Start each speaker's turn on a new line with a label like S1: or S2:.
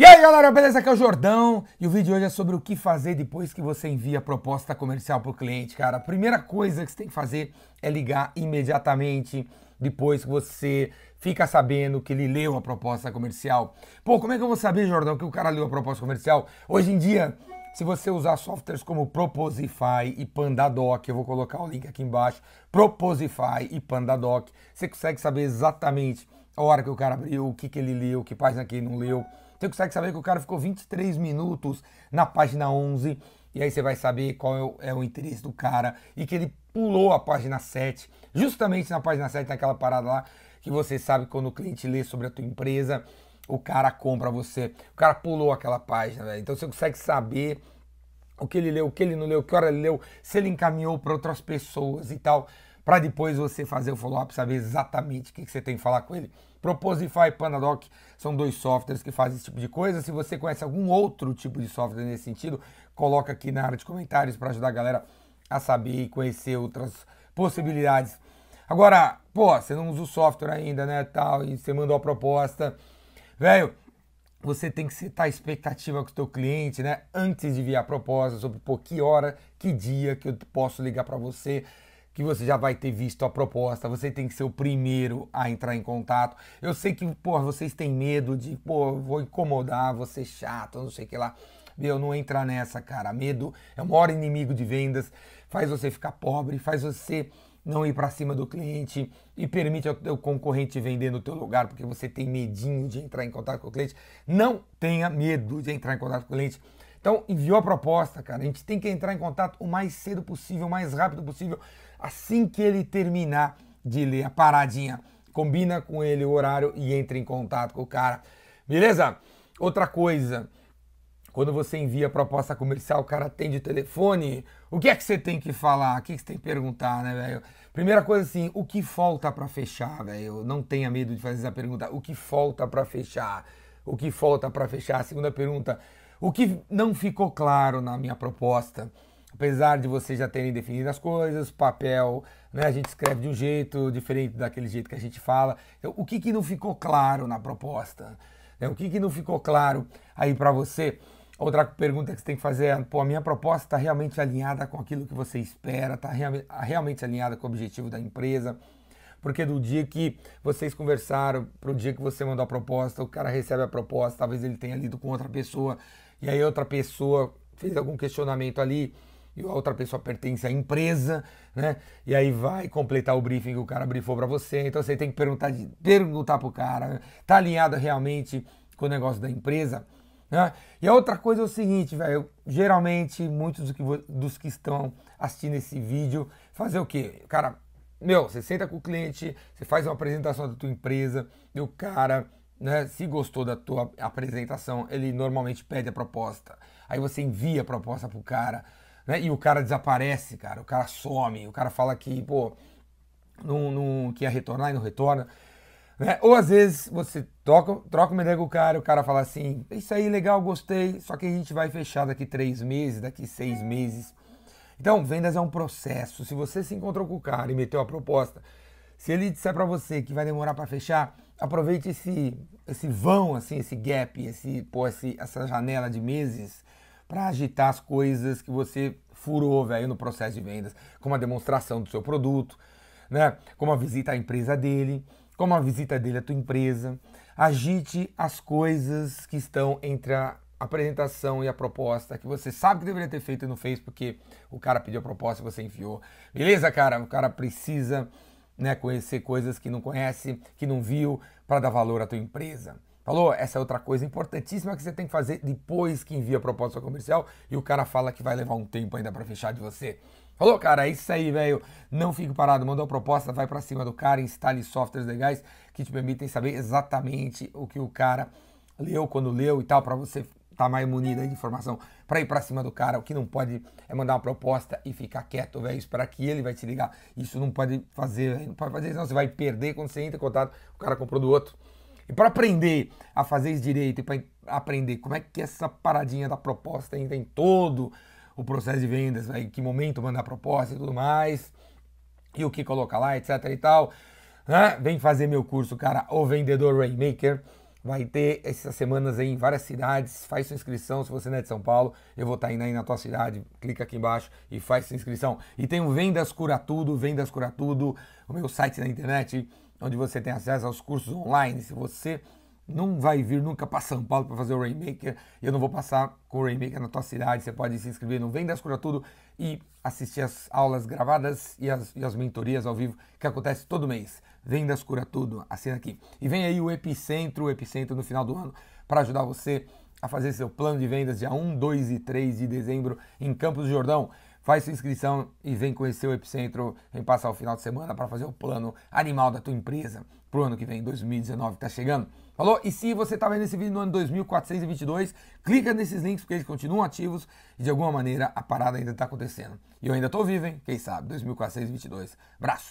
S1: E aí galera, beleza? Aqui é o Jordão e o vídeo de hoje é sobre o que fazer depois que você envia a proposta comercial para o cliente, cara. A primeira coisa que você tem que fazer é ligar imediatamente depois que você fica sabendo que ele leu a proposta comercial. Pô, como é que eu vou saber, Jordão, que o cara leu a proposta comercial? Hoje em dia, se você usar softwares como Proposify e Pandadoc, eu vou colocar o link aqui embaixo, Proposify e Pandadoc, você consegue saber exatamente a hora que o cara abriu, o que, que ele leu, que página que ele não leu. Você consegue saber que o cara ficou 23 minutos na página 11 e aí você vai saber qual é o, é o, interesse do cara e que ele pulou a página 7, justamente na página 7, naquela parada lá, que você sabe quando o cliente lê sobre a tua empresa, o cara compra você. O cara pulou aquela página, velho. Então você consegue saber o que ele leu, o que ele não leu, que hora ele leu, se ele encaminhou para outras pessoas e tal para depois você fazer o follow-up, saber exatamente o que, você tem que falar com ele. Proposify e Pandadoc são dois softwares que fazem esse tipo de coisa. Se você conhece algum outro tipo de software nesse sentido, coloca aqui na área de comentários para ajudar a galera a saber e conhecer outras possibilidades. Agora, pô, você não usa o software ainda, né, tal, e você mandou a proposta. Velho, você tem que setar a expectativa com o teu cliente, né, antes de enviar a proposta sobre, pô, que hora, que dia que eu posso ligar para você que você já vai ter visto a proposta, você tem que ser o primeiro a entrar em contato. Eu sei que, pô, vocês têm medo de, pô, vou incomodar, vou ser chato, não sei o que lá. Meu, não entra nessa, cara. Medo é o maior inimigo de vendas, faz você ficar pobre, faz você não ir para cima do cliente e permite ao teu concorrente vender no teu lugar porque você tem medinho de entrar em contato com o cliente. Não tenha medo de entrar em contato com o cliente. Então, enviou a proposta, cara. A gente tem que entrar em contato o mais cedo possível, o mais rápido possível assim que ele terminar de ler a paradinha, combina com ele o horário e entra em contato com o cara. Beleza? Outra coisa, quando você envia a proposta comercial, o cara atende o telefone, o que é que você tem que falar? O que, é que você tem que perguntar, né, velho? Primeira coisa assim, o que falta para fechar, velho? Não tenha medo de fazer essa pergunta. O que falta para fechar? O que falta para fechar? Segunda pergunta, o que não ficou claro na minha proposta? apesar de vocês já terem definido as coisas, papel, né, a gente escreve de um jeito diferente daquele jeito que a gente fala. Então, o que, que não ficou claro na proposta? Né, o que, que não ficou claro aí para você? Outra pergunta que você tem que fazer é: pô, a minha proposta está realmente alinhada com aquilo que você espera, está realmente alinhada com o objetivo da empresa? Porque do dia que vocês conversaram, para o dia que você mandou a proposta, o cara recebe a proposta, talvez ele tenha lido com outra pessoa, e aí outra pessoa fez algum questionamento ali, e a outra pessoa pertence à empresa, né? E aí vai completar o briefing que o cara briefou para você. Então você tem que perguntar, perguntar pro cara, tá alinhado realmente com o negócio da empresa? Né? E a outra coisa é o seguinte, velho, geralmente muitos dos que, dos que estão assistindo esse vídeo fazer o quê? Cara, meu, você senta com o cliente, você faz uma apresentação da tua empresa e o cara, né, se gostou da tua apresentação, ele normalmente pede a proposta. Aí você envia a proposta pro cara né? E o cara desaparece, cara, o cara some, o cara fala que, pô, não, não, que ia retornar e não retorna. Né? Ou às vezes você troca, troca uma ideia com o cara o cara fala assim, isso aí legal, gostei, só que a gente vai fechar daqui três meses, daqui seis meses. Então, vendas é um processo. Se você se encontrou com o cara e meteu a proposta, se ele disser para você que vai demorar para fechar, aproveite esse, esse vão, assim, esse gap, esse, pô, esse, essa janela de meses para agitar as coisas que você furou, velho, no processo de vendas, como a demonstração do seu produto, né? Como a visita à empresa dele, como a visita dele à tua empresa. Agite as coisas que estão entre a apresentação e a proposta que você sabe que deveria ter feito e não fez porque o cara pediu a proposta e você enviou. Beleza, cara? O cara precisa né, conhecer coisas que não conhece, que não viu, para dar valor à tua empresa. Falou? Essa é outra coisa importantíssima que você tem que fazer depois que envia a proposta comercial e o cara fala que vai levar um tempo ainda para fechar de você. Falou, cara? É isso aí, velho. Não fique parado. Mandou a proposta, vai para cima do cara, instale softwares legais que te permitem saber exatamente o que o cara leu quando leu e tal, para você tá mais munido de informação para ir para cima do cara. O que não pode é mandar uma proposta e ficar quieto, velho, esperar que ele vai te ligar. Isso não pode fazer, véio. não pode fazer, senão você vai perder quando você entra em contato, o cara comprou do outro. E para aprender a fazer isso direito e para aprender como é que essa paradinha da proposta ainda em todo o processo de vendas, em que momento mandar proposta e tudo mais, e o que colocar lá, etc e tal, né? vem fazer meu curso, cara, o Vendedor Rainmaker. Vai ter essas semanas aí em várias cidades. Faz sua inscrição se você não é de São Paulo. Eu vou estar indo aí na tua cidade. Clica aqui embaixo e faz sua inscrição. E tem o Vendas Cura Tudo, Vendas Cura Tudo, o meu site na internet, onde você tem acesso aos cursos online. Se você não vai vir nunca para São Paulo para fazer o Rainmaker. Eu não vou passar com o Rainmaker na tua cidade. Você pode se inscrever no Vendas Cura Tudo e assistir as aulas gravadas e as, e as mentorias ao vivo que acontece todo mês. Vendas Cura Tudo, assina aqui. E vem aí o Epicentro, o Epicentro no final do ano para ajudar você a fazer seu plano de vendas dia 1, 2 e 3 de dezembro em Campos do Jordão. Faz sua inscrição e vem conhecer o Epicentro, vem passar o final de semana para fazer o plano animal da tua empresa pro ano que vem, 2019, que tá chegando. Falou? E se você tá vendo esse vídeo no ano 2422, clica nesses links porque eles continuam ativos e de alguma maneira a parada ainda tá acontecendo. E eu ainda tô vivo, hein? Quem sabe? 2422. Braço!